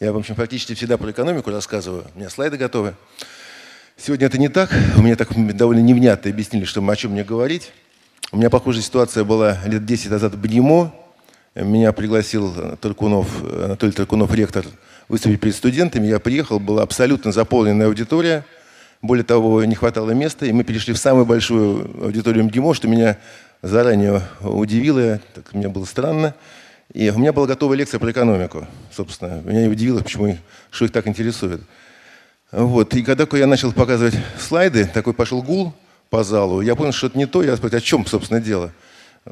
Я, в общем, практически всегда про экономику рассказываю. У меня слайды готовы. Сегодня это не так. У меня так довольно невнятно объяснили, что о чем мне говорить. У меня похожая ситуация была лет 10 назад в БНИМО. Меня пригласил Таркунов, Анатолий Таркунов, ректор, выступить перед студентами. Я приехал, была абсолютно заполненная аудитория. Более того, не хватало места, и мы перешли в самую большую аудиторию МГИМО, что меня заранее удивило, так мне было странно. И у меня была готовая лекция про экономику, собственно. Меня удивило, почему, что их так интересует. Вот. И когда я начал показывать слайды, такой пошел гул по залу, я понял, что это не то. Я спросил, о чем, собственно, дело?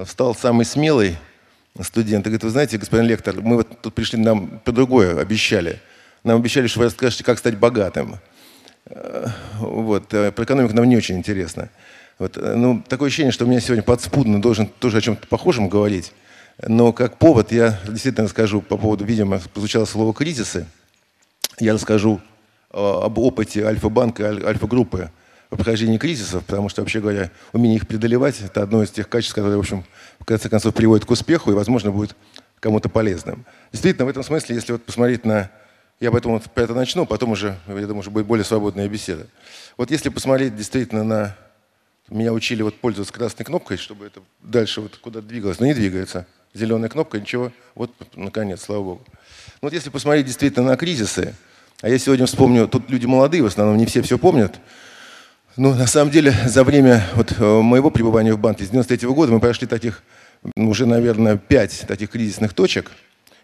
Стал самый смелый студент и говорит, вы знаете, господин лектор, мы вот тут пришли, нам по другое обещали. Нам обещали, что вы расскажете, как стать богатым. Вот. Э, про экономику нам не очень интересно. Вот. Ну, такое ощущение, что у меня сегодня подспудно должен тоже о чем-то похожем говорить. Но как повод я действительно расскажу по поводу, видимо, прозвучало слово «кризисы». Я расскажу э, об опыте Альфа-банка Альфа-группы в прохождении кризисов, потому что, вообще говоря, умение их преодолевать – это одно из тех качеств, которые, в общем, в конце концов приводит к успеху и, возможно, будет кому-то полезным. Действительно, в этом смысле, если вот посмотреть на... Я поэтому вот про это начну, потом уже, я думаю, что будет более свободная беседа. Вот если посмотреть действительно на... Меня учили вот пользоваться красной кнопкой, чтобы это дальше вот куда-то двигалось, но не двигается зеленая кнопка, ничего. Вот, наконец, слава богу. Ну, вот если посмотреть действительно на кризисы, а я сегодня вспомню, тут люди молодые, в основном не все все помнят. Ну, на самом деле, за время вот, э, моего пребывания в банке с 93 -го года мы прошли таких, уже, наверное, пять таких кризисных точек.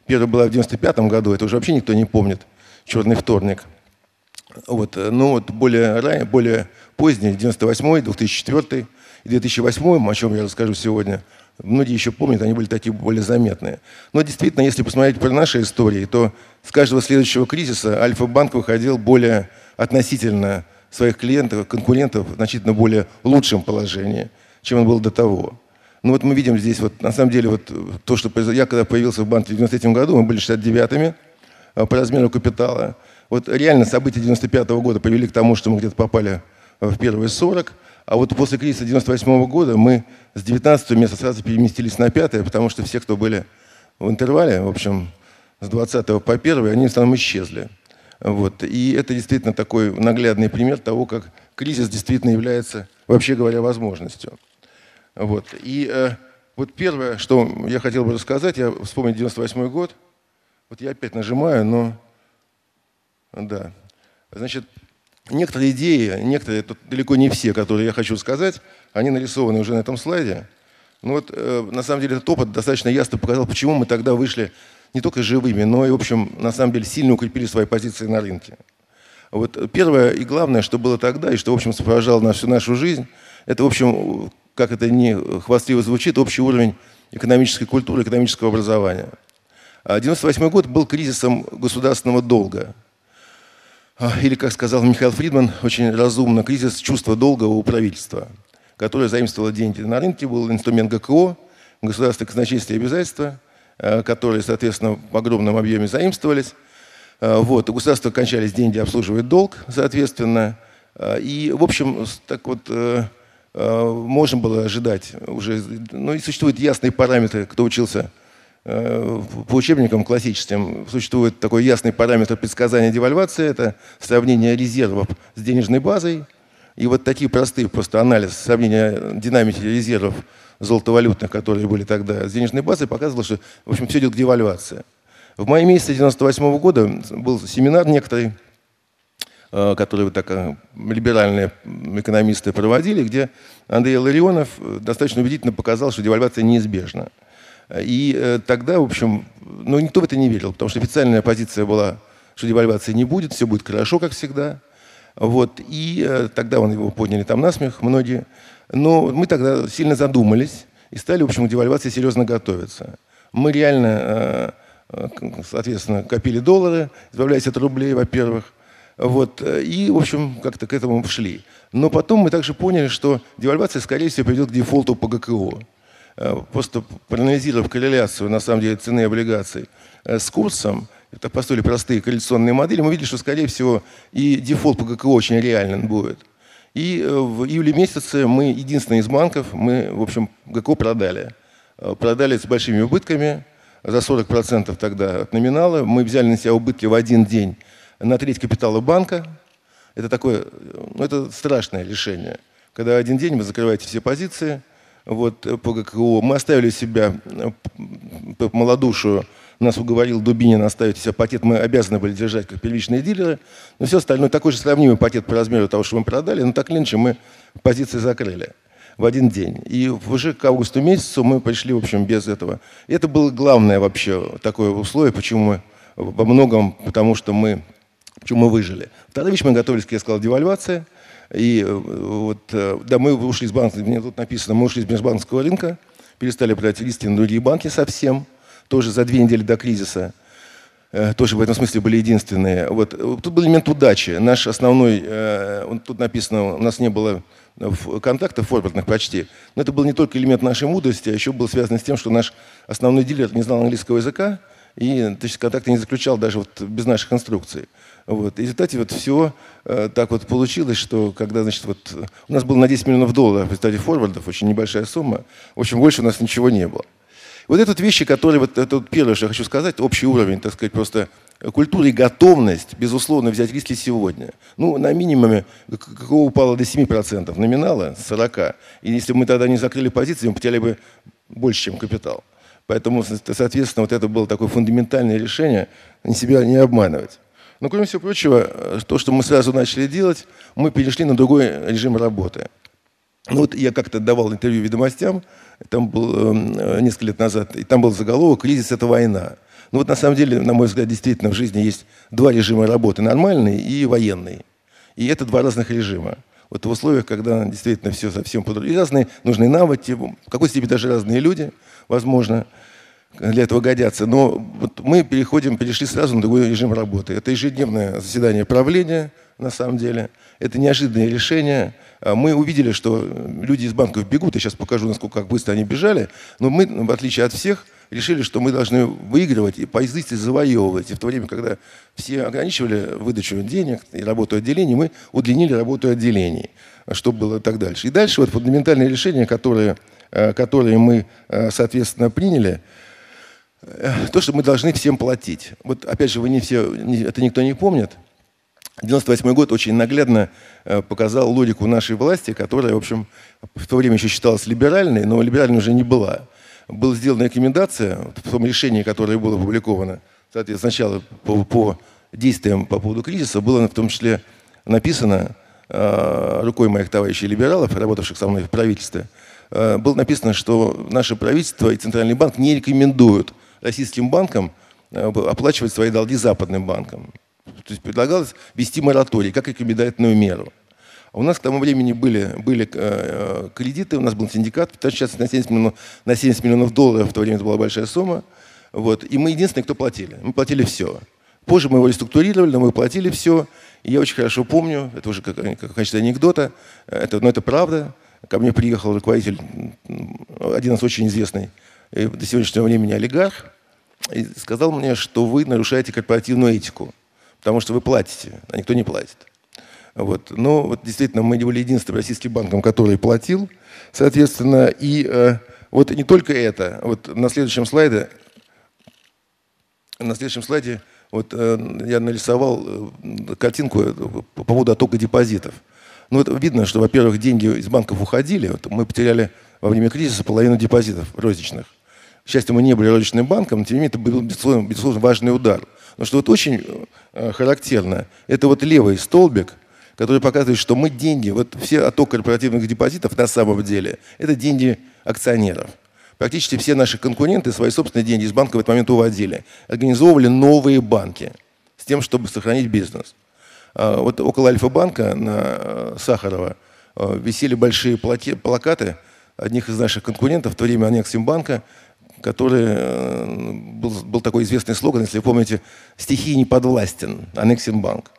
Первая была в 95 году, это уже вообще никто не помнит, черный вторник. Вот, э, ну вот более, ранее, более поздний, 98 2004 и 2008 о чем я расскажу сегодня – Многие еще помнят, они были такие более заметные. Но действительно, если посмотреть про наши истории, то с каждого следующего кризиса Альфа-банк выходил более относительно своих клиентов, конкурентов в значительно более лучшем положении, чем он был до того. Ну вот мы видим здесь, вот, на самом деле, вот то, что я когда появился в банке в 93 году, мы были 69-ми а, по размеру капитала. Вот реально события 95 -го года привели к тому, что мы где-то попали в первые 40, а вот после кризиса 98 года мы с 19 места сразу переместились на 5 потому что все, кто были в интервале, в общем, с 20 по 1, они в основном исчезли. Вот. И это действительно такой наглядный пример того, как кризис действительно является, вообще говоря, возможностью. Вот. И э, вот первое, что я хотел бы рассказать, я вспомнил 98 год. Вот я опять нажимаю, но... Да. Значит, некоторые идеи, некоторые, тут далеко не все, которые я хочу сказать, они нарисованы уже на этом слайде. Ну вот, э, на самом деле, этот опыт достаточно ясно показал, почему мы тогда вышли не только живыми, но и, в общем, на самом деле, сильно укрепили свои позиции на рынке. Вот первое и главное, что было тогда, и что, в общем, сопровождало на всю нашу жизнь, это, в общем, как это не хвастливо звучит, общий уровень экономической культуры, экономического образования. А 98 год был кризисом государственного долга – а, или, как сказал Михаил Фридман, очень разумно, кризис чувства долга у правительства, которое заимствовало деньги на рынке, был инструмент ГКО, государственное казначейство и обязательства, а, которые, соответственно, в огромном объеме заимствовались. А, вот, у государства кончались деньги, обслуживать долг, соответственно. И, в общем, так вот, э, можно было ожидать уже, ну и существуют ясные параметры, кто учился Э, по учебникам классическим существует такой ясный параметр предсказания девальвации. Это сравнение резервов с денежной базой. И вот такие простые просто анализ сравнения динамики резервов золотовалютных, которые были тогда с денежной базой, показывал, что в общем, все идет к девальвации. В мае месяце 1998 года был семинар некоторый, э, который вот так э, либеральные экономисты проводили, где Андрей Ларионов достаточно убедительно показал, что девальвация неизбежна. И э, тогда, в общем, ну, никто в это не верил, потому что официальная позиция была, что девальвации не будет, все будет хорошо, как всегда. Вот. И э, тогда он его подняли там на смех, многие. Но мы тогда сильно задумались и стали, в общем, к девальвации серьезно готовиться. Мы реально, э, соответственно, копили доллары, избавляясь от рублей, во-первых. Вот. И, в общем, как-то к этому шли. Но потом мы также поняли, что девальвация, скорее всего, приведет к дефолту по ГКО. Э, просто проанализировав корреляцию, на самом деле, цены облигаций э, с курсом, это построили простые корреляционные модели, мы видели, что, скорее всего, и дефолт по ГКО очень реален будет. И э, в июле месяце мы, единственный из банков, мы, в общем, ГКО продали. Продали с большими убытками, за 40% тогда от номинала. Мы взяли на себя убытки в один день на треть капитала банка. Это такое, ну, это страшное решение. Когда один день вы закрываете все позиции вот, по ГКО. Мы оставили себя по малодушию нас уговорил Дубинин оставить себе пакет, мы обязаны были держать как первичные дилеры. Но все остальное, такой же сравнимый пакет по размеру того, что мы продали, но так или иначе мы позиции закрыли в один день. И уже к августу месяцу мы пришли, в общем, без этого. И это было главное вообще такое условие, почему мы во многом, потому что мы, почему мы выжили. Вторая вещь, мы готовились, как я сказал, девальвация. И э, вот, э, да, мы ушли из банка, мне тут написано, мы ушли из межбанковского рынка, перестали брать риски на другие банки совсем, тоже за две недели до кризиса. Э, тоже в этом смысле были единственные. Вот. Тут был элемент удачи. Наш основной, тут написано, у нас не было контактов форвардных почти. Но это был не только элемент нашей мудрости, а еще был связан с тем, что наш основной дилер не знал английского языка, и есть, контакты не заключал даже вот без наших инструкций. Вот. И в результате вот все э, так вот получилось, что когда, значит, вот у нас было на 10 миллионов долларов в результате форвардов, очень небольшая сумма, в общем, больше у нас ничего не было. Вот это вот вещи, которые, вот это вот первое, что я хочу сказать, общий уровень, так сказать, просто культуры и готовность, безусловно, взять риски сегодня. Ну, на минимуме, какого упало до 7% номинала, 40. И если бы мы тогда не закрыли позиции, мы потеряли бы больше, чем капитал. Поэтому, соответственно, вот это было такое фундаментальное решение, себя не обманывать. Но, кроме всего прочего, то, что мы сразу начали делать, мы перешли на другой режим работы. Ну вот я как-то давал интервью «Ведомостям», там был э, несколько лет назад, и там был заголовок «Кризис – это война». Ну вот на самом деле, на мой взгляд, действительно в жизни есть два режима работы – нормальный и военный. И это два разных режима. Вот в условиях, когда действительно все совсем по-другому. И разные нужны навыки, в какой степени даже разные люди, возможно, для этого годятся. Но вот мы переходим, перешли сразу на другой режим работы. Это ежедневное заседание правления, на самом деле. Это неожиданное решение – а мы увидели, что люди из банков бегут, я сейчас покажу, насколько как быстро они бежали, но мы, в отличие от всех, решили, что мы должны выигрывать и поездить и завоевывать. И в то время, когда все ограничивали выдачу денег и работу отделений, мы удлинили работу отделений, чтобы было так дальше. И дальше вот фундаментальные решения, которые, э, которые мы, э, соответственно, приняли, э, то, что мы должны всем платить. Вот опять же, вы не все, это никто не помнит, 98 год очень наглядно показал логику нашей власти, которая, в общем, в то время еще считалась либеральной, но либеральной уже не была. Была сделана рекомендация в том решении, которое было опубликовано, соответственно, сначала по, по действиям по поводу кризиса, было в том числе написано э, рукой моих товарищей либералов, работавших со мной в правительстве, э, было написано, что наше правительство и Центральный банк не рекомендуют российским банкам оплачивать свои долги западным банкам. То есть предлагалось ввести мораторий как рекомендательную меру. У нас к тому времени были, были э, э кредиты, у нас был синдикат, сейчас на 70, миллионов, на 70 миллионов долларов, в то время это была большая сумма. Вот, и мы единственные, кто платили. Мы платили все. Позже мы его реструктурировали, но мы платили все. И я очень хорошо помню, это уже как, как в анекдота, это, но это правда. Ко мне приехал руководитель, один из очень известный до сегодняшнего времени олигарх, и сказал мне, что вы нарушаете корпоративную этику потому что вы платите, а никто не платит. Вот. Но вот действительно мы были единственным российским банком, который платил, соответственно, и э, вот не только это. Вот на следующем слайде, на следующем слайде вот э, я нарисовал э, картинку э, по поводу оттока депозитов. Ну, это видно, что, во-первых, деньги из банков уходили. Вот мы потеряли во время кризиса половину депозитов розничных. К счастью, мы не были розничным банком, но тем не менее это был, безусловно, безусловно важный удар. Но что вот очень э, характерно, это вот левый столбик, который показывает, что мы деньги, вот все отток корпоративных депозитов на самом деле, это деньги акционеров. Практически все наши конкуренты свои собственные деньги из банка в этот момент уводили. Организовывали новые банки с тем, чтобы сохранить бизнес. А вот около Альфа-банка на э, Сахарова э, висели большие плакаты одних из наших конкурентов, в то время Анексимбанка, который э, был, был такой известный слоган, если вы помните, «Стихии не подвластен», Анексимбанк.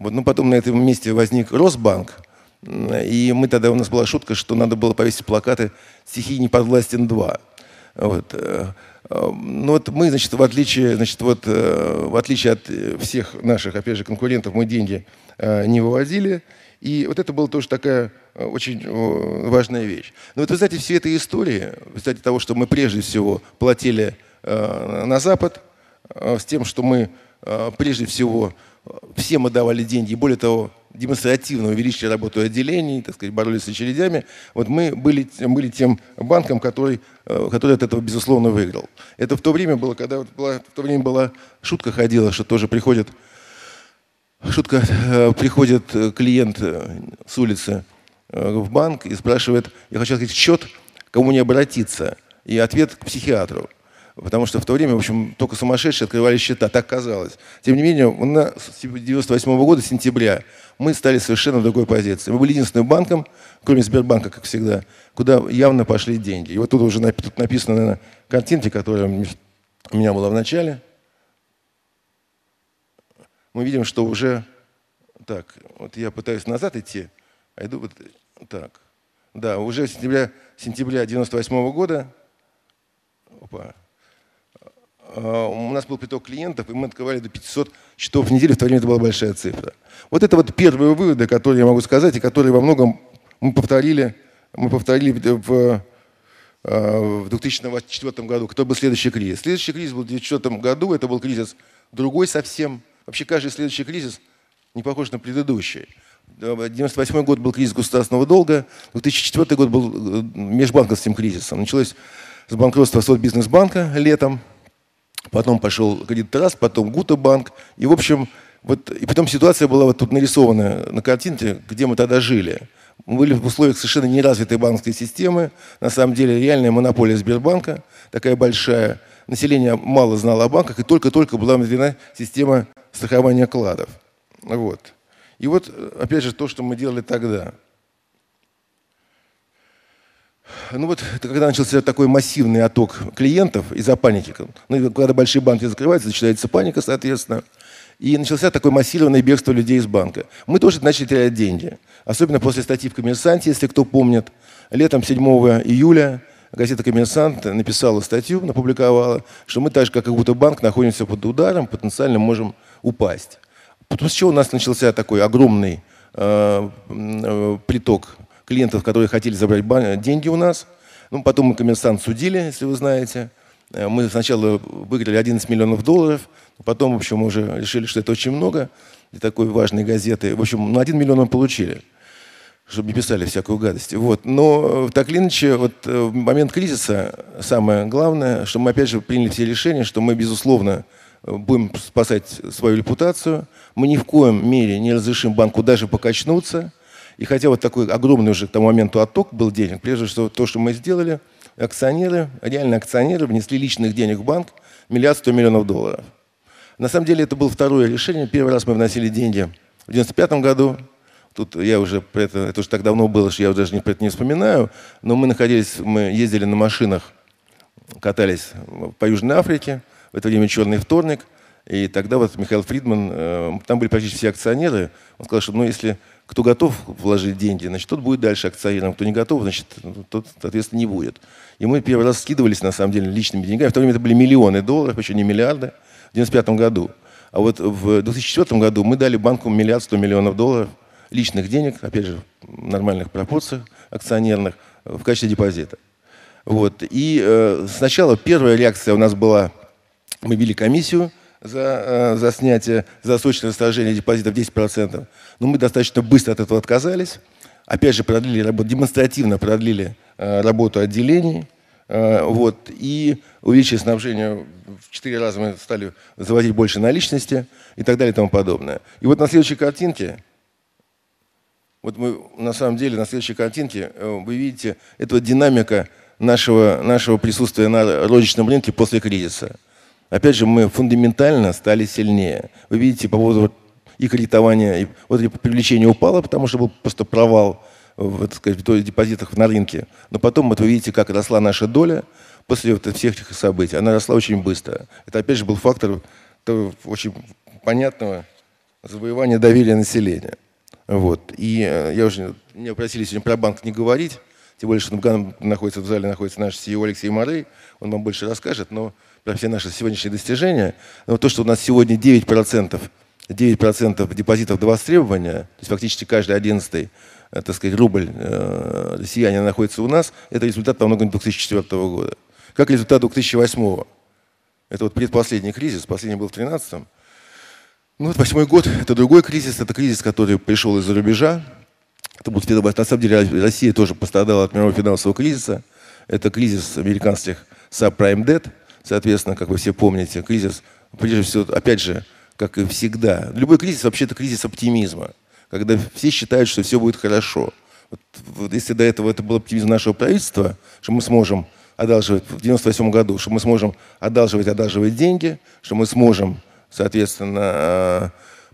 Вот, ну, потом на этом месте возник Росбанк, и мы тогда, у нас была шутка, что надо было повесить плакаты «Стихии не подвластен 2». Вот. Э, э, ну вот мы, значит, в отличие, значит, вот, в отличие от всех наших, опять же, конкурентов, мы деньги не вывозили. И вот это была тоже такая Э, очень важная вещь. Но вот, вы знаете, все этой истории, в результате того, что мы прежде всего платили на Запад с тем, что мы прежде всего все мы давали деньги, более того, демонстративно увеличили работу отделений, так сказать, боролись с очередями. Вот мы были, были тем банком, который, который от этого, безусловно, выиграл. Это в то время было, когда была, в то время была шутка ходила, что тоже приходит, шутка, приходит клиент с улицы в банк и спрашивает, я хочу сказать счет, кому не обратиться. И ответ к психиатру. Потому что в то время, в общем, только сумасшедшие открывали счета, так казалось. Тем не менее, на 98 -го года, сентября, мы стали совершенно в другой позиции. Мы были единственным банком, кроме Сбербанка, как всегда, куда явно пошли деньги. И вот тут уже тут написано на картинке, которая у меня была в начале. Мы видим, что уже... Так, вот я пытаюсь назад идти, а иду вот так. Да, уже сентября, сентября 98 -го года опа, у нас был приток клиентов, и мы открывали до 500 счетов в неделю, в то время это была большая цифра. Вот это вот первые выводы, которые я могу сказать, и которые во многом мы повторили, мы повторили в, в 2004 году. Кто был следующий кризис? Следующий кризис был в 2004 году, это был кризис другой совсем. Вообще каждый следующий кризис не похож на предыдущий. 1998 год был кризис государственного долга, 2004 год был э, межбанковским кризисом. Началось с банкротства Сотбизнесбанка летом, потом пошел кредит Траст, потом Гута-банк. И, в общем, вот, и потом ситуация была вот тут нарисована на картинке, где мы тогда жили. Мы были в условиях совершенно неразвитой банковской системы. На самом деле реальная монополия Сбербанка, такая большая. Население мало знало о банках, и только-только была внедрена система страхования кладов. Вот. И вот, опять же, то, что мы делали тогда – ну вот, когда начался такой массивный отток клиентов из-за паники, ну, когда большие банки закрываются, начинается паника, соответственно, и начался такое массированное бегство людей из банка. Мы тоже начали терять деньги. Особенно после статьи в «Коммерсанте», если кто помнит. Летом 7 июля газета «Коммерсант» написала статью, напубликовала, что мы так же, как и будто банк, находимся под ударом, потенциально можем упасть. После чего у нас начался такой огромный э, э, приток клиентов, которые хотели забрать деньги у нас. Ну, потом мы коммерсант судили, если вы знаете. Э, мы сначала выиграли 11 миллионов долларов, потом, в общем, мы уже решили, что это очень много для такой важной газеты. В общем, на 1 миллион мы получили, чтобы не писали всякую гадость. Вот. Но э, так или иначе, вот э, в момент кризиса самое главное, что мы опять же приняли все решения, что мы, безусловно, будем спасать свою репутацию. Мы ни в коем мере не разрешим банку даже покачнуться – и хотя вот такой огромный уже к тому моменту отток был денег, прежде всего то, что мы сделали, акционеры, реально акционеры внесли личных денег в банк миллиард сто миллионов долларов. На самом деле это было второе решение. Первый раз мы вносили деньги в 95 году. Тут я уже про это, это уже так давно было, что я даже не, про это не вспоминаю. Но мы находились, мы ездили на машинах, катались по Южной Африке. В это время черный вторник. И тогда вот Михаил Фридман, э, там были почти все акционеры, он сказал, что ну, если кто готов вложить деньги, значит, тот будет дальше акционером. Кто не готов, значит, тот, соответственно, не будет. И мы первый раз скидывались, на самом деле, личными деньгами. В то время это были миллионы долларов, еще не миллиарды, в 1995 году. А вот в 2004 году мы дали банку миллиард сто миллионов долларов личных денег, опять же, в нормальных пропорциях акционерных, в качестве депозита. Вот. И э, сначала первая реакция у нас была, мы ввели комиссию, за, э, за снятие, за срочное сторожение депозитов 10%. Но мы достаточно быстро от этого отказались. Опять же, продлили работу, демонстративно продлили э, работу отделений. Э, вот, и увеличили снабжение в 4 раза мы стали заводить больше наличности и так далее и тому подобное. И вот на следующей картинке, вот мы на самом деле на следующей картинке вы видите, это вот динамика нашего, нашего присутствия на розничном рынке после кризиса. Опять же, мы фундаментально стали сильнее. Вы видите, по поводу и кредитования, и вот привлечение упало, потому что был просто провал в, так сказать, в депозитах на рынке. Но потом вот вы видите, как росла наша доля после вот всех этих событий. Она росла очень быстро. Это опять же был фактор очень понятного завоевания доверия населения. Вот. И э, я уже, меня просили сегодня про банк не говорить, тем более, что находится в зале находится наш CEO Алексей Морей, он вам больше расскажет, но про все наши сегодняшние достижения. Но то, что у нас сегодня 9%, 9% депозитов до востребования, то есть фактически каждый одиннадцатый э, так сказать, рубль э, россияне находится у нас, это результат по многом 2004 года. Как результат 2008 года. Это вот предпоследний кризис, последний был в 2013 ну вот восьмой год – это другой кризис, это кризис, который пришел из-за рубежа. Это будет, на самом деле Россия тоже пострадала от мирового финансового кризиса. Это кризис американских subprime debt, соответственно, как вы все помните, кризис, прежде всего, опять же, как и всегда. Любой кризис вообще это кризис оптимизма, когда все считают, что все будет хорошо. Вот, вот если до этого это был оптимизм нашего правительства, что мы сможем одалживать в 98 году, что мы сможем одалживать, одалживать деньги, что мы сможем соответственно, э,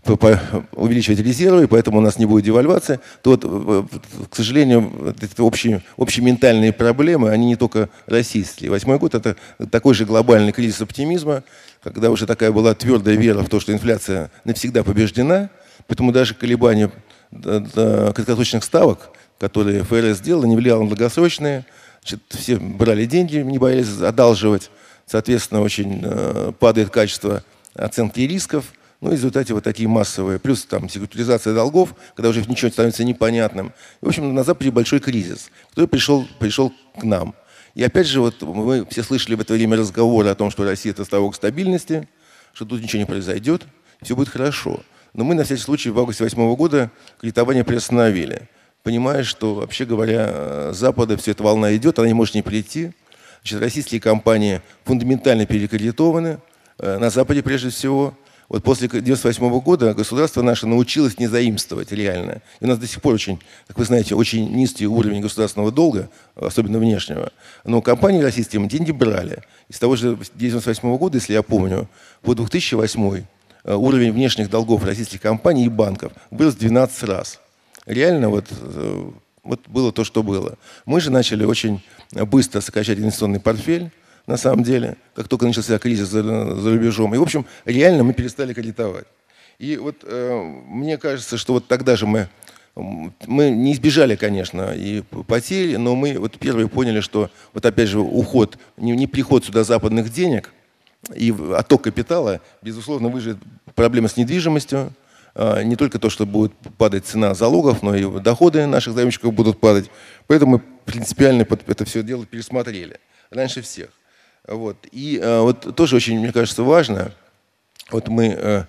увеличивать резервы, поэтому у нас не будет девальвации, то вот, к сожалению, эти общие, общие ментальные проблемы, они не только российские. Восьмой год – это такой же глобальный кризис оптимизма, когда уже такая была твердая вера в то, что инфляция навсегда побеждена, поэтому даже колебания краткосрочных ставок, которые ФРС сделала, не влияло на долгосрочные. Значит, все брали деньги, не боялись одалживать. Соответственно, очень э, падает качество оценки рисков, ну, в результате вот такие массовые, плюс там секуритизация долгов, когда уже ничего становится непонятным. И, в общем, на Западе большой кризис, который пришел, пришел к нам. И опять же, вот мы все слышали в это время разговоры о том, что Россия – это ставок стабильности, что тут ничего не произойдет, все будет хорошо. Но мы на всякий случай в августе 2008 года кредитование приостановили, понимая, что, вообще говоря, Запада вся эта волна идет, она не может не прийти. Значит, российские компании фундаментально перекредитованы – Э, на Западе прежде всего. Вот после 1998 года государство наше научилось не заимствовать реально. И у нас до сих пор очень, как вы знаете, очень низкий уровень государственного долга, особенно внешнего. Но компании российские деньги брали. И с того же 1998 года, если я помню, по 2008 э, уровень внешних долгов российских компаний и банков был в 12 раз. Реально вот, э, вот было то, что было. Мы же начали очень быстро сокращать инвестиционный портфель на самом деле, как только начался кризис за, за рубежом. И, в общем, реально мы перестали кредитовать. И вот э, мне кажется, что вот тогда же мы, мы не избежали, конечно, и потери, но мы вот первые поняли, что вот опять же уход, не, не приход сюда западных денег и отток капитала, безусловно, выживет проблема с недвижимостью, э, не только то, что будет падать цена залогов, но и доходы наших заемщиков будут падать. Поэтому мы принципиально это все дело пересмотрели раньше всех. Вот. И э, вот тоже очень, мне кажется, важно, вот мы, э,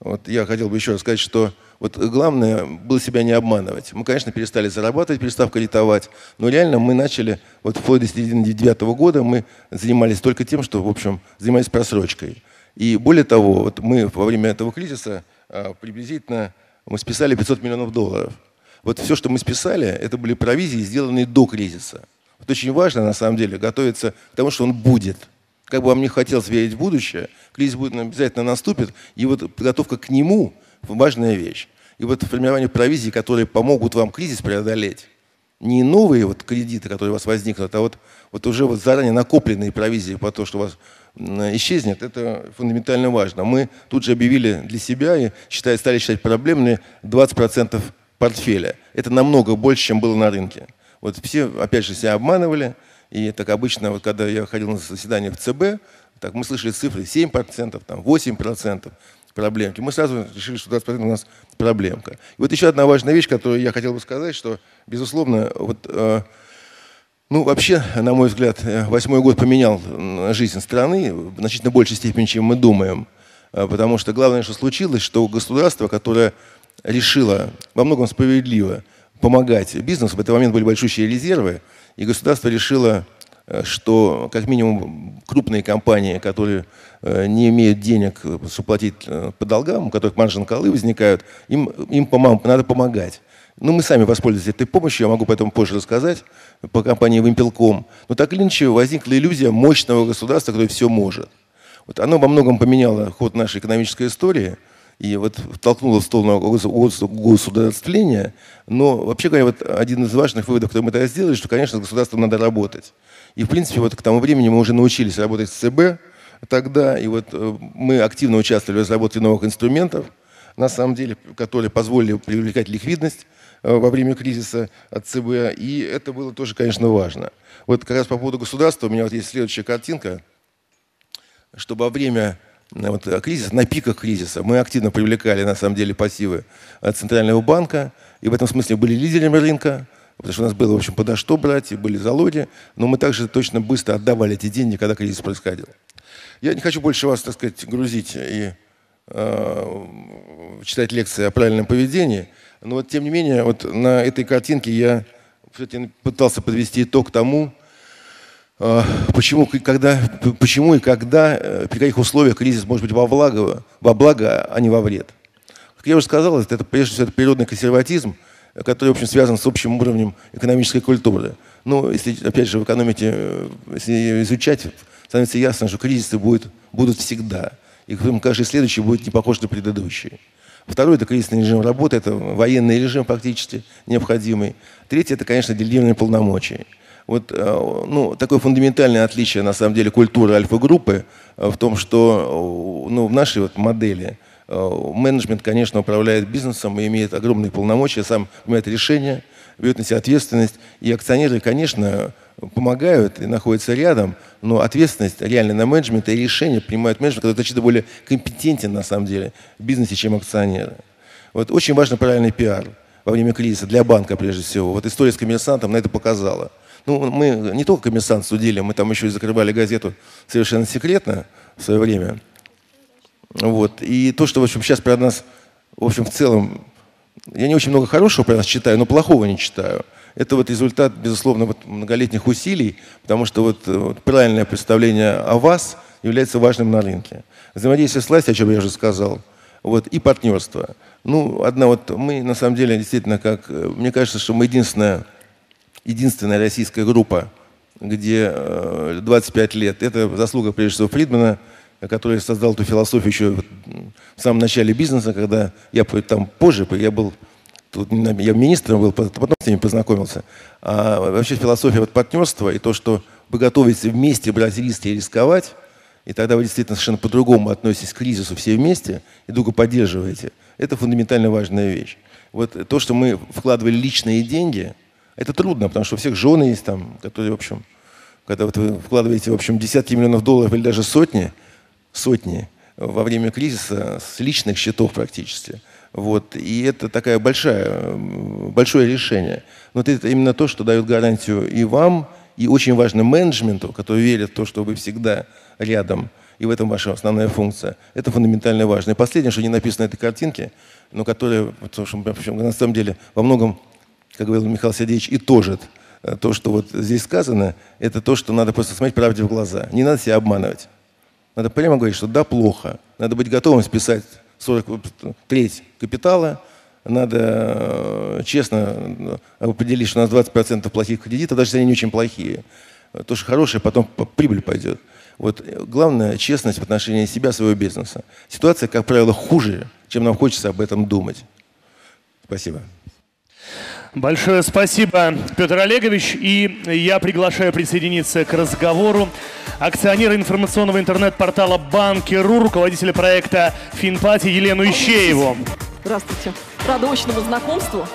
вот я хотел бы еще раз сказать, что вот главное было себя не обманывать. Мы, конечно, перестали зарабатывать, перестав кредитовать, но реально мы начали, вот вплоть до середины 2009 года мы занимались только тем, что, в общем, занимались просрочкой. И более того, вот мы во время этого кризиса э, приблизительно мы списали 500 миллионов долларов. Вот все, что мы списали, это были провизии, сделанные до кризиса. Вот очень важно, на самом деле, готовиться к тому, что он будет. Как бы вам не хотелось верить в будущее, кризис будет обязательно наступит, и вот подготовка к нему – важная вещь. И вот формирование провизий, которые помогут вам кризис преодолеть. Не новые вот кредиты, которые у вас возникнут, а вот, вот уже вот заранее накопленные провизии по то, что у вас исчезнет, это фундаментально важно. Мы тут же объявили для себя и считали, стали считать проблемными 20% портфеля. Это намного больше, чем было на рынке. Вот все, опять же, себя обманывали. И так обычно, вот когда я ходил на заседание в ЦБ, так мы слышали цифры 7%, там, 8% проблемки. Мы сразу решили, что 20% у нас проблемка. И вот еще одна важная вещь, которую я хотел бы сказать, что, безусловно, вот, э, ну, вообще, на мой взгляд, э, восьмой год поменял жизнь страны в значительно большей степени, чем мы думаем. Э, потому что главное, что случилось, что государство, которое решило во многом справедливо помогать бизнесу. В этот момент были большущие резервы, и государство решило, э, что как минимум крупные компании, которые э, не имеют денег, э, чтобы платить по долгам, у которых маржин колы возникают, им, им надо помогать. Ну, мы сами воспользовались этой помощью, я могу по этому позже рассказать, по компании Вимпелком. Но так или иначе возникла иллюзия мощного государства, которое все может. Вот оно во многом поменяло ход нашей экономической истории – и вот толкнуло в сторону государствления. Но вообще говоря, вот один из важных выводов, который мы тогда сделали, что, конечно, с государством надо работать. И, в принципе, вот к тому времени мы уже научились работать с ЦБ тогда, и вот э, мы активно участвовали в разработке новых инструментов, на самом деле, которые позволили привлекать ликвидность э, во время кризиса от ЦБ, и это было тоже, конечно, важно. Вот как раз по поводу государства у меня вот есть следующая картинка, что во время вот, э, кризис, на пиках кризиса мы активно привлекали, на самом деле, пассивы Центрального банка, и в этом смысле были лидерами рынка, потому что у нас было, в общем, подо что брать, и были залоги, но мы также точно быстро отдавали эти деньги, когда кризис происходил. Я не хочу больше вас, так сказать, грузить и э, читать лекции о правильном поведении, но вот тем не менее, вот на этой картинке я пытался подвести итог тому, э, почему, когда, почему и когда, э, при каких условиях кризис может быть во благо, во благо а не во вред. Как я уже сказал, это, это прежде всего это природный консерватизм, который, в общем, связан с общим уровнем экономической культуры. Но если, опять же, в экономике, э, если изучать, становится ясно, что кризисы будут, будут всегда. И каждый следующий будет не похож на предыдущий. Второй – это кризисный режим работы, это военный режим фактически необходимый. Третий – это, конечно, делегирование полномочий. Вот э, ну, такое фундаментальное отличие, на самом деле, культуры альфа-группы э, в том, что ну, в нашей вот модели – Э, менеджмент, конечно, управляет бизнесом и имеет огромные полномочия, сам принимает решения, берет на себя ответственность. И акционеры, конечно, помогают и находятся рядом, но ответственность реально на менеджмент и решения принимают менеджмент, который значительно более компетентен на самом деле в бизнесе, чем акционеры. Вот очень важно правильный пиар во время кризиса для банка прежде всего. Вот история с коммерсантом на это показала. Ну, мы не только коммерсант судили, мы там еще и закрывали газету совершенно секретно в свое время. Вот. И то, что, в общем, сейчас про нас, в общем, в целом, я не очень много хорошего про нас читаю, но плохого не читаю. Это вот результат, безусловно, вот многолетних усилий, потому что вот, вот правильное представление о вас является важным на рынке. Взаимодействие с властью, о чем я уже сказал, вот, и партнерство. Ну, одна вот, мы на самом деле действительно как, мне кажется, что мы единственная, единственная российская группа, где 25 лет, это заслуга прежде всего Фридмана, который создал эту философию еще в самом начале бизнеса, когда я там позже, я был Тут я министром был, потом с ними познакомился. А вообще философия вот партнерства и то, что вы готовитесь вместе брать риски и рисковать, и тогда вы действительно совершенно по-другому относитесь к кризису все вместе и друг поддерживаете. Это фундаментально важная вещь. Вот то, что мы вкладывали личные деньги, это трудно, потому что у всех жены есть там, которые, в общем, когда вот вы вкладываете, в общем, десятки миллионов долларов или даже сотни, сотни во время кризиса с личных счетов практически. Вот. И это такая большая, большое решение. Но это именно то, что дает гарантию и вам, и очень важно менеджменту, который верит в то, что вы всегда рядом, и в этом ваша основная функция. Это фундаментально важно. И последнее, что не написано на этой картинке, но которое, на самом деле, во многом, как говорил Михаил Сергеевич, и тожит э, то, что вот здесь сказано, это то, что надо просто смотреть правде в глаза. Не надо себя обманывать. Надо прямо говорить, что да, плохо. Надо быть готовым списать 40, треть капитала. Надо э, честно э, определить, что у нас 20% плохих кредитов, даже если они не очень плохие. То, что хорошее, потом прибыль пойдет. Вот э, главное честность в отношении себя, своего бизнеса. Ситуация, как правило, хуже, чем нам хочется об этом думать. Спасибо. Большое спасибо, Петр Олегович. И я приглашаю присоединиться к разговору акционера информационного интернет-портала Банкиру, руководителя проекта Финпати Елену Ищееву. Здравствуйте. Рада очному знакомству.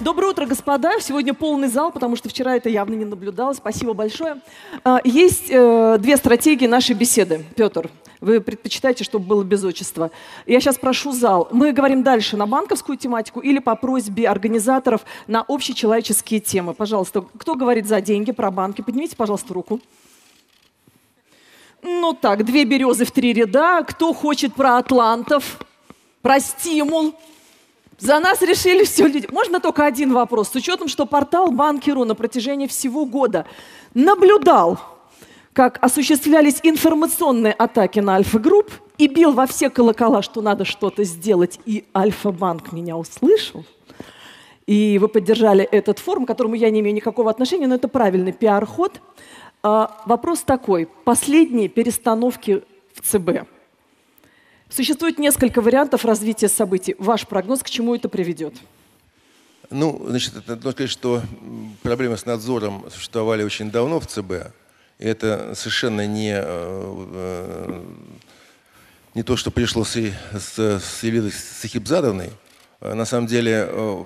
Доброе утро, господа. Сегодня полный зал, потому что вчера это явно не наблюдалось. Спасибо большое. А, есть э, две стратегии нашей беседы. Петр, вы предпочитаете, чтобы было без отчества. Я сейчас прошу зал. Мы говорим дальше на банковскую тематику или по просьбе организаторов на общечеловеческие темы. Пожалуйста, кто говорит за деньги, про банки? Поднимите, пожалуйста, руку. Ну так, две березы в три ряда. Кто хочет про атлантов, про стимул? За нас решили все люди. Можно только один вопрос. С учетом, что портал Банкиру на протяжении всего года наблюдал как осуществлялись информационные атаки на Альфа-групп и бил во все колокола, что надо что-то сделать, и Альфа-банк меня услышал, и вы поддержали этот форум, к которому я не имею никакого отношения, но это правильный пиар-ход. А, вопрос такой. Последние перестановки в ЦБ. Существует несколько вариантов развития событий. Ваш прогноз, к чему это приведет? Ну, значит, нужно сказать, что проблемы с надзором существовали очень давно в ЦБ. Это совершенно не, э, э, не то, что пришло с, с, с Элидой Сахибзадовной. Э, на самом деле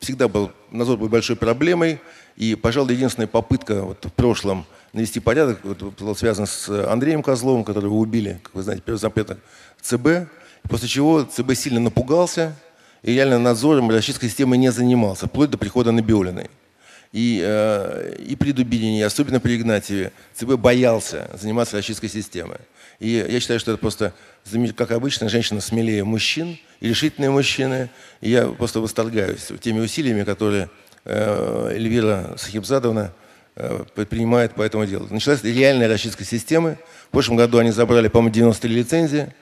всегда был, надзор был большой проблемой. И, пожалуй, единственная попытка вот в прошлом навести порядок вот, была связана с Андреем Козловым, которого убили, как вы знаете, первый зампред ЦБ. После чего ЦБ сильно напугался и реально надзором российской системы не занимался, вплоть до прихода Набиулиной. И, э, и при Дубинине, особенно при Игнатьеве, ЦБ боялся заниматься российской системой. И я считаю, что это просто, как обычно, женщина смелее мужчин и решительные мужчины. И я просто восторгаюсь теми усилиями, которые э, Эльвира Сахибзадовна э, предпринимает по этому делу. Началась реальная российская система. В прошлом году они забрали, по-моему, 93 лицензии.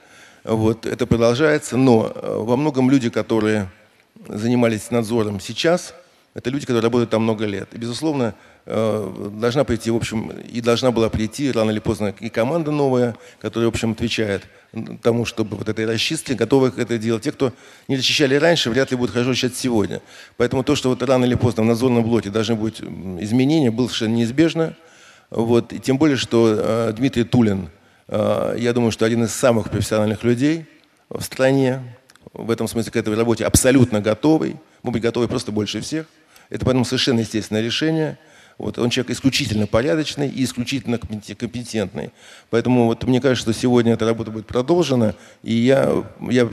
Вот, это продолжается, но э, во многом люди, которые занимались надзором сейчас – это люди, которые работают там много лет. И, безусловно, э, должна прийти, в общем, и должна была прийти рано или поздно и команда новая, которая, в общем, отвечает тому, чтобы вот этой расчистки, готовы это делать. Те, кто не расчищали раньше, вряд ли будут хорошо сейчас сегодня. Поэтому то, что вот рано или поздно в надзорном блоке должны быть изменения, было совершенно неизбежно. Вот. И тем более, что э, Дмитрий Тулин, э, я думаю, что один из самых профессиональных людей в стране, в этом смысле к этой работе абсолютно готовый, может быть, готовый просто больше всех – это поэтому совершенно естественное решение. Вот, он человек исключительно порядочный и исключительно компетентный. Поэтому вот, мне кажется, что сегодня эта работа будет продолжена. И я, я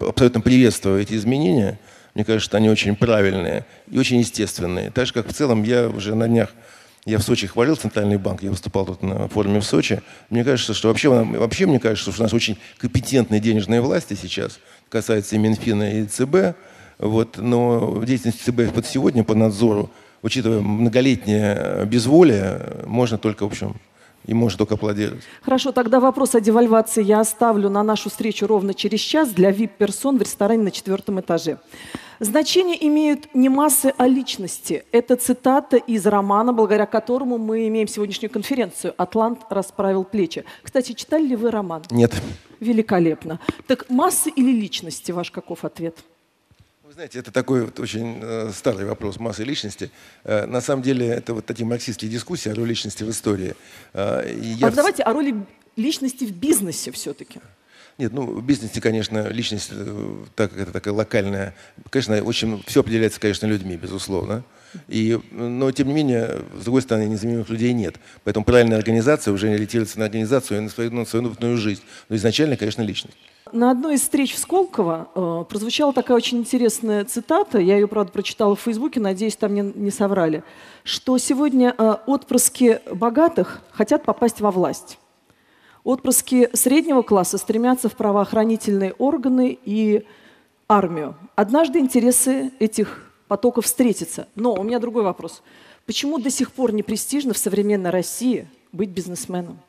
абсолютно приветствую эти изменения. Мне кажется, что они очень правильные и очень естественные. Так же, как в целом я уже на днях я в Сочи хвалил Центральный банк, я выступал тут на форуме в Сочи. Мне кажется, что вообще, вообще мне кажется, что у нас очень компетентные денежные власти сейчас, касается и Минфина, и ЦБ. Вот, но деятельность ЦБ под сегодня по надзору, учитывая многолетнее безволие, можно только, в общем, и можно только аплодировать. Хорошо, тогда вопрос о девальвации я оставлю на нашу встречу ровно через час для VIP-персон в ресторане на четвертом этаже. Значение имеют не массы, а личности. Это цитата из романа, благодаря которому мы имеем сегодняшнюю конференцию «Атлант расправил плечи». Кстати, читали ли вы роман? Нет. Великолепно. Так массы или личности? Ваш каков ответ? Вы знаете, это такой вот очень э, старый вопрос массы личности. Э, на самом деле это вот такие марксистские дискуссии о роли личности в истории. Э, я а давайте о роли личности в бизнесе все-таки. Нет, ну в бизнесе, конечно, личность, э, так как это такая локальная, конечно, очень все определяется, конечно, людьми, безусловно. И, но, тем не менее, с другой стороны, незаменимых людей нет. Поэтому правильная организация уже ориентируется на организацию и на свою, на свою внутреннюю жизнь. Но изначально, конечно, личность. На одной из встреч в Сколково э, прозвучала такая очень интересная цитата, я ее, правда, прочитала в Фейсбуке, надеюсь, там не, не соврали, что сегодня э, отпрыски богатых хотят попасть во власть. Отпрыски среднего класса стремятся в правоохранительные органы и армию. Однажды интересы этих потоков встретятся. Но у меня другой вопрос. Почему до сих пор не престижно в современной России быть бизнесменом?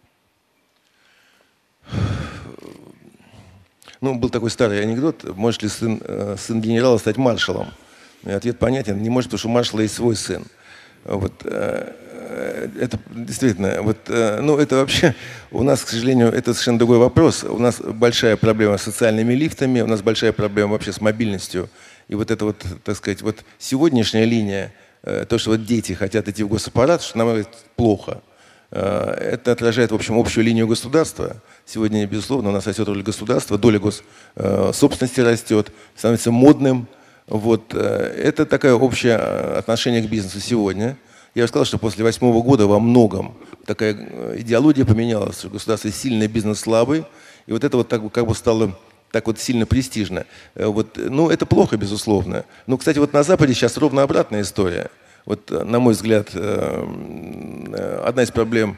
Ну, был такой старый анекдот. Может ли сын, э, сын генерала стать маршалом? И ответ понятен. Не может, потому что у маршала есть свой сын. Вот, э, э, это действительно, вот, ну, это вообще, у нас, к сожалению, это совершенно другой вопрос. У нас большая проблема с социальными лифтами, у нас большая проблема вообще с мобильностью. И вот это вот, так сказать, вот сегодняшняя линия, то, что вот дети хотят идти в госаппарат, что, на мой взгляд, плохо. Это отражает, в общем, общую линию государства. Сегодня, безусловно, у нас растет роль государства, доля госсобственности растет, становится модным. Вот. Э, это такое общее э, отношение к бизнесу сегодня. Я бы сказал, что после восьмого года во многом такая э, идеология поменялась, государство сильный, бизнес слабый. И вот это вот так, как бы стало так вот сильно престижно. Вот, ну, это плохо, безусловно. Но, кстати, вот на Западе сейчас ровно обратная история. Вот, на мой взгляд, одна из проблем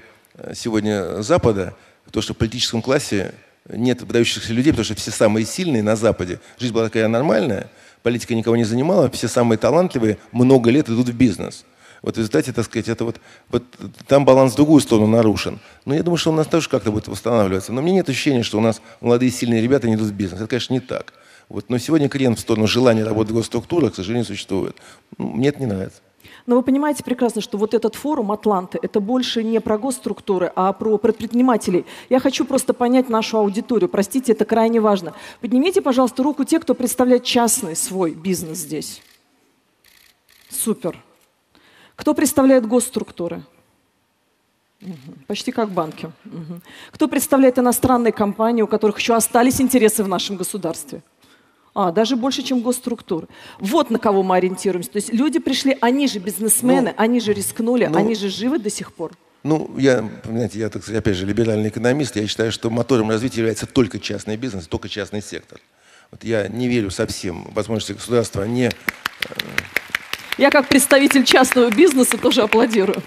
сегодня Запада то, что в политическом классе нет выдающихся людей, потому что все самые сильные на Западе, жизнь была такая нормальная, политика никого не занимала, все самые талантливые много лет идут в бизнес. Вот в результате, так сказать, это вот, вот там баланс в другую сторону нарушен. Но я думаю, что у нас тоже как-то будет восстанавливаться. Но мне нет ощущения, что у нас молодые сильные ребята не идут в бизнес. Это, конечно, не так. Вот, но сегодня крен в сторону желания работать в госструктурах, к сожалению, существует. Ну, мне это не нравится. Но вы понимаете прекрасно, что вот этот форум Атланты – это больше не про госструктуры, а про предпринимателей. Я хочу просто понять нашу аудиторию. Простите, это крайне важно. Поднимите, пожалуйста, руку те, кто представляет частный свой бизнес здесь. Супер. Кто представляет госструктуры? Угу. Почти как банки. Угу. Кто представляет иностранные компании, у которых еще остались интересы в нашем государстве? А, даже больше, чем госструктуры. Вот на кого мы ориентируемся. То есть люди пришли, они же бизнесмены, ну, они же рискнули, ну, они же живы до сих пор. Ну, я, понимаете, я, так сказать, опять же, либеральный экономист. Я считаю, что мотором развития является только частный бизнес, только частный сектор. Вот я не верю совсем в возможности государства не... Э, Я как представитель частного бизнеса тоже аплодирую.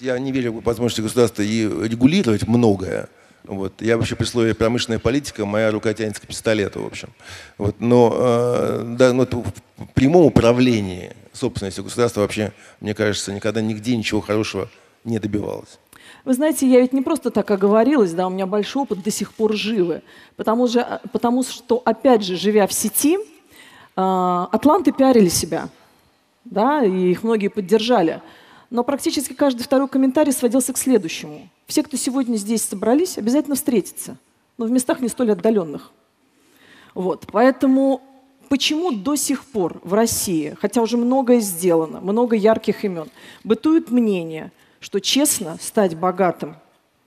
Я не верю в возможности государства и регулировать многое. Вот. Я вообще при слове промышленная политика, моя рука тянется к пистолету, в общем. Вот. Но, э, да, но в прямом управлении собственностью государства вообще, мне кажется, никогда нигде ничего хорошего не добивалось. Вы знаете, я ведь не просто так оговорилась, да, у меня большой опыт до сих пор живы. Потому, же, потому что, опять же, живя в сети, э, атланты пиарили себя, да, и их многие поддержали. Но практически каждый второй комментарий сводился к следующему. Все, кто сегодня здесь собрались, обязательно встретятся, но в местах не столь отдаленных. Вот, поэтому почему до сих пор в России, хотя уже многое сделано, много ярких имен, бытует мнение – что честно стать богатым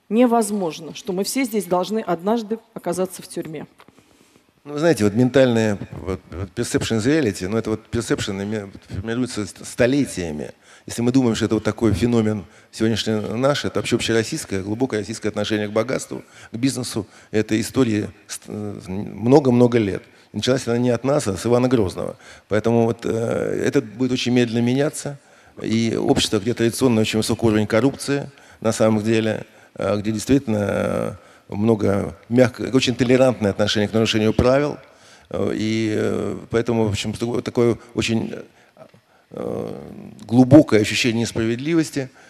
невозможно, что мы все здесь должны однажды оказаться в тюрьме. Ну, вы знаете, вот ментальная вот, perception reality, ну это вот perception формируется столетиями. Если мы думаем, что это вот такой феномен сегодняшний наш, это вообще общероссийское, глубокое российское отношение к богатству, к бизнесу, это история много-много лет. началась она не от нас, а с Ивана Грозного. Поэтому вот, э, это будет очень медленно меняться. И общество, где традиционно очень высокий уровень коррупции, на самом деле, э, где действительно э, много мягко, очень толерантное отношение к нарушению правил. Э, и поэтому, в общем, такое очень глубокое ощущение несправедливости –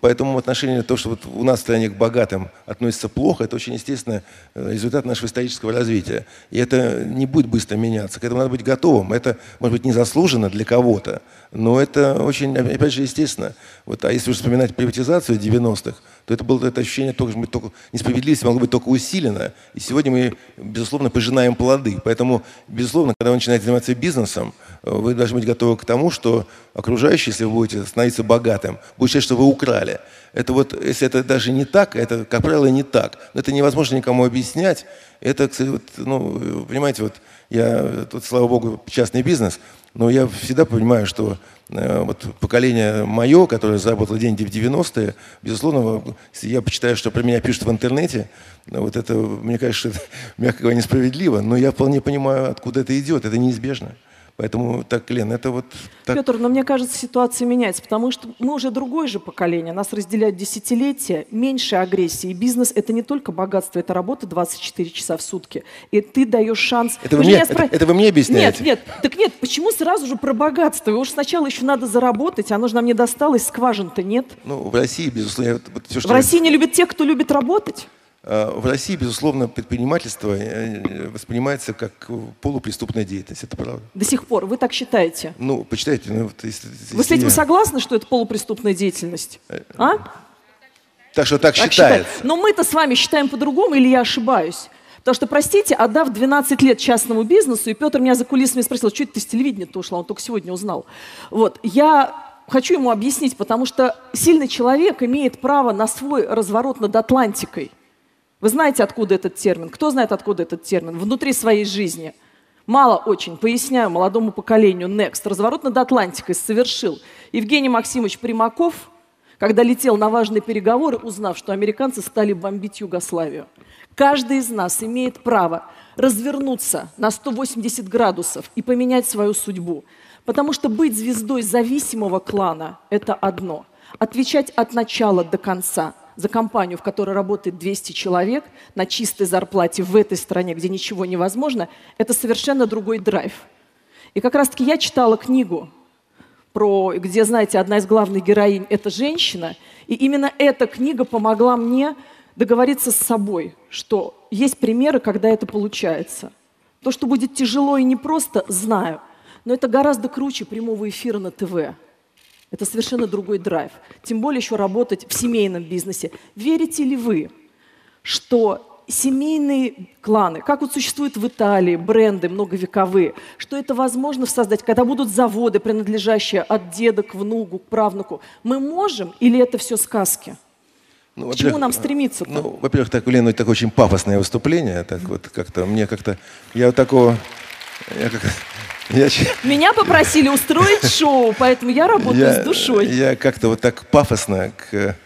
Поэтому в отношении того, что вот у нас стране к богатым относится плохо, это очень естественно э, результат нашего исторического развития. И это не будет быстро меняться. К этому надо быть готовым. Это, может быть, незаслуженно для кого-то, но это очень, опять же, естественно. Вот, а если уж вспоминать приватизацию 90-х, то это было это ощущение только, только несправедливости могло быть только усилено. И сегодня мы, безусловно, пожинаем плоды. Поэтому, безусловно, когда вы начинаете заниматься бизнесом, э, вы должны быть готовы к тому, что окружающие, если вы будете становиться богатым, будут считать, что вы украли. Это вот, если это даже не так, это, как правило, не так. Но это невозможно никому объяснять. Это, вот, ну, понимаете, вот я, тут, слава богу, частный бизнес, но я всегда понимаю, что э, вот поколение мое, которое заработало деньги в 90-е, безусловно, если я почитаю, что про меня пишут в интернете, вот это, мне кажется, это, мягко говоря, несправедливо, но я вполне понимаю, откуда это идет, это неизбежно. Поэтому так, Лен, это вот... Так... Петр, но мне кажется, ситуация меняется, потому что мы уже другое же поколение, нас разделяют десятилетия, меньше агрессии. И бизнес — это не только богатство, это работа 24 часа в сутки. И ты даешь шанс... Это вы, мне, спро... это, это вы мне объясняете? Нет, нет, так нет, почему сразу же про богатство? Уж сначала еще надо заработать, оно же нам не досталось, скважин-то нет. Ну, в России, безусловно... Вот все, что в России не любят тех, кто любит работать? А, в России, безусловно, предпринимательство э, воспринимается как полупреступная деятельность. Это правда. До сих пор. Вы так считаете? Ну, почитайте. Ну, вот, если, Вы с этим я... согласны, что это полупреступная деятельность? Э, а? Так что так, так считается. Считает. Но мы-то с вами считаем по-другому, или я ошибаюсь? Потому что, простите, отдав 12 лет частному бизнесу, и Петр меня за кулисами спросил, что это ты с телевидения-то ушла, он только сегодня узнал. Вот, я хочу ему объяснить, потому что сильный человек имеет право на свой разворот над Атлантикой – вы знаете, откуда этот термин? Кто знает, откуда этот термин? Внутри своей жизни. Мало очень. Поясняю молодому поколению. Next. Разворот над Атлантикой совершил Евгений Максимович Примаков, когда летел на важные переговоры, узнав, что американцы стали бомбить Югославию. Каждый из нас имеет право развернуться на 180 градусов и поменять свою судьбу. Потому что быть звездой зависимого клана – это одно. Отвечать от начала до конца – за компанию, в которой работает 200 человек, на чистой зарплате в этой стране, где ничего невозможно, это совершенно другой драйв. И как раз-таки я читала книгу, про, где, знаете, одна из главных героинь – это женщина, и именно эта книга помогла мне договориться с собой, что есть примеры, когда это получается. То, что будет тяжело и непросто, знаю, но это гораздо круче прямого эфира на ТВ. Это совершенно другой драйв. Тем более еще работать в семейном бизнесе. Верите ли вы, что семейные кланы, как вот существуют в Италии, бренды многовековые, что это возможно создать, когда будут заводы, принадлежащие от деда к внуку, к правнуку. Мы можем или это все сказки? Ну, К чему нам стремиться? -то? Ну, во-первых, так, Лена, это такое очень пафосное выступление. Так вот как-то мне как-то я вот такого я как я... Меня попросили устроить шоу, поэтому я работаю я, с душой. Я как-то вот так пафосно к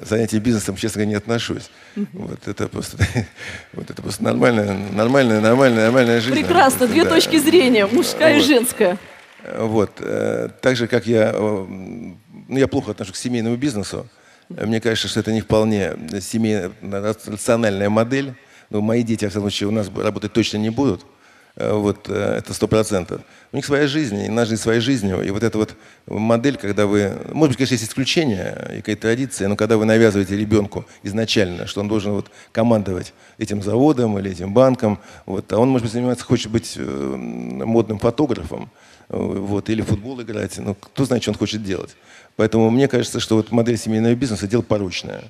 занятию бизнесом, честно говоря, не отношусь. Угу. Вот это просто, вот это просто нормальная, нормальная, нормальная, нормальная жизнь. Прекрасно, две да. точки зрения, мужская вот. и женская. Вот. Э, так же, как я, э, ну, я плохо отношусь к семейному бизнесу. Мне кажется, что это не вполне семейная, рациональная модель. Но мои дети, в всяком случае, у нас работать точно не будут. Э, вот э, это сто процентов. У них своя жизнь, и наша жизнь своей жизнью. И вот эта вот модель, когда вы, может быть, конечно, есть исключения и какая-то традиция, но когда вы навязываете ребенку изначально, что он должен вот командовать этим заводом или этим банком, вот, а он, может быть, занимается, хочет быть э, модным фотографом, вот, или футбол играть, ну, кто знает, что он хочет делать. Поэтому мне кажется, что вот модель семейного бизнеса – дело порочное.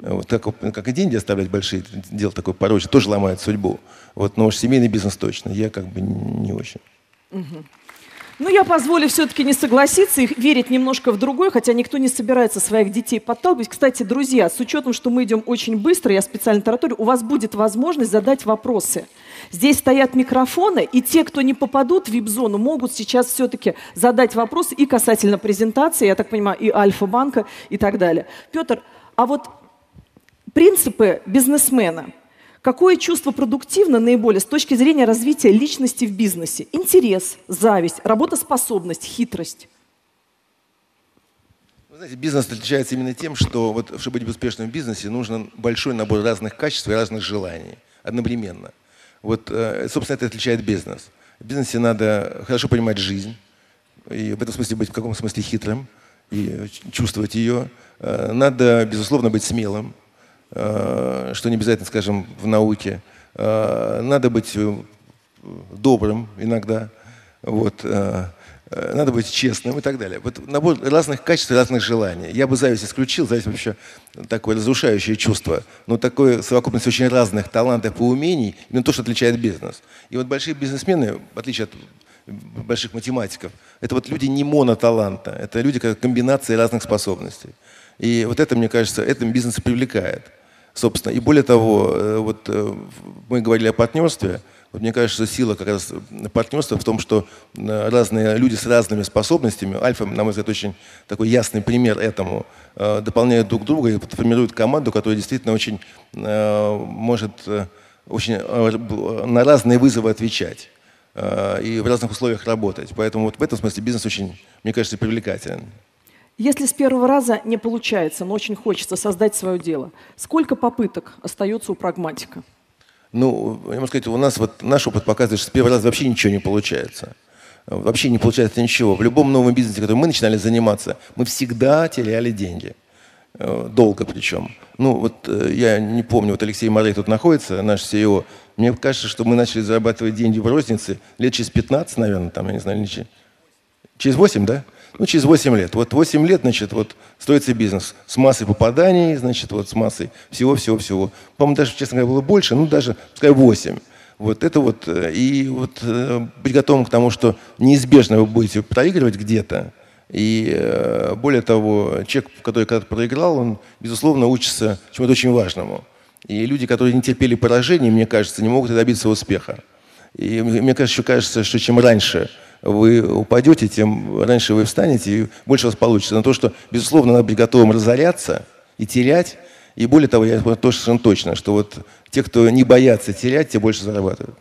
Вот так, как и деньги оставлять большие, дело такое порочное, тоже ломает судьбу. Вот, но уж семейный бизнес точно, я как бы не очень. Угу. Ну, я позволю все-таки не согласиться и верить немножко в другое, хотя никто не собирается своих детей подталкивать. Кстати, друзья, с учетом, что мы идем очень быстро, я специально тараторю, у вас будет возможность задать вопросы. Здесь стоят микрофоны, и те, кто не попадут в вип-зону, могут сейчас все-таки задать вопросы и касательно презентации, я так понимаю, и Альфа-банка и так далее. Петр, а вот принципы бизнесмена – Какое чувство продуктивно наиболее с точки зрения развития личности в бизнесе? Интерес, зависть, работоспособность, хитрость. Вы знаете, бизнес отличается именно тем, что вот, чтобы быть успешным в бизнесе, нужен большой набор разных качеств и разных желаний одновременно. Вот, э, собственно, это отличает бизнес. В бизнесе надо хорошо понимать жизнь, и в этом смысле быть в каком смысле хитрым, и чувствовать ее. Э, надо, безусловно, быть смелым, что не обязательно, скажем, в науке. Э, надо быть э, добрым иногда, вот, надо быть честным и так далее. Вот набор разных качеств и разных желаний. Я бы зависть исключил, зависть вообще такое разрушающее чувство, но такое совокупность очень разных талантов и умений, именно то, что отличает бизнес. И вот большие бизнесмены, в отличие от больших математиков, это вот люди не моноталанта, это люди как комбинации разных способностей. И вот это, мне кажется, этом бизнес привлекает собственно. И более того, э, вот э, мы говорили о партнерстве. Вот мне кажется, сила как раз партнерства в том, что э, разные люди с разными способностями, Альфа, на мой взгляд, очень такой ясный пример этому, дополняют друг друга и формируют команду, которая действительно очень может очень на разные вызовы отвечать и в разных условиях работать. Поэтому вот в этом смысле бизнес очень, мне кажется, привлекателен. Если с первого раза не получается, но очень хочется создать свое дело, сколько попыток остается у прагматика? Ну, я могу сказать, у нас вот наш опыт показывает, что с первого раза вообще ничего не получается. Вообще не получается ничего. В любом новом бизнесе, который мы начинали заниматься, мы всегда теряли деньги. Э, долго причем. Ну, вот э, я не помню, вот Алексей Морей тут находится, наш CEO. Мне кажется, что мы начали зарабатывать деньги в рознице лет через 15, наверное, там, я не знаю, через 8, да? Ну, через 8 лет. Вот 8 лет, значит, вот строится бизнес с массой попаданий, значит, вот с массой всего-всего-всего. По-моему, даже, честно говоря, было больше, ну, даже, пускай 8. Вот это вот, э, и вот э, быть готовым к тому, что неизбежно вы будете проигрывать где-то. И э, более того, человек, который когда-то проиграл, он, безусловно, учится чему-то очень важному. И люди, которые не терпели поражений, мне кажется, не могут добиться успеха. И мне кажется, еще кажется, что чем раньше вы упадете, тем раньше вы встанете, и больше у вас получится. Но то, что, безусловно, надо быть готовым разоряться и терять. И более того, я точно точно, что вот те, кто не боятся терять, те больше зарабатывают.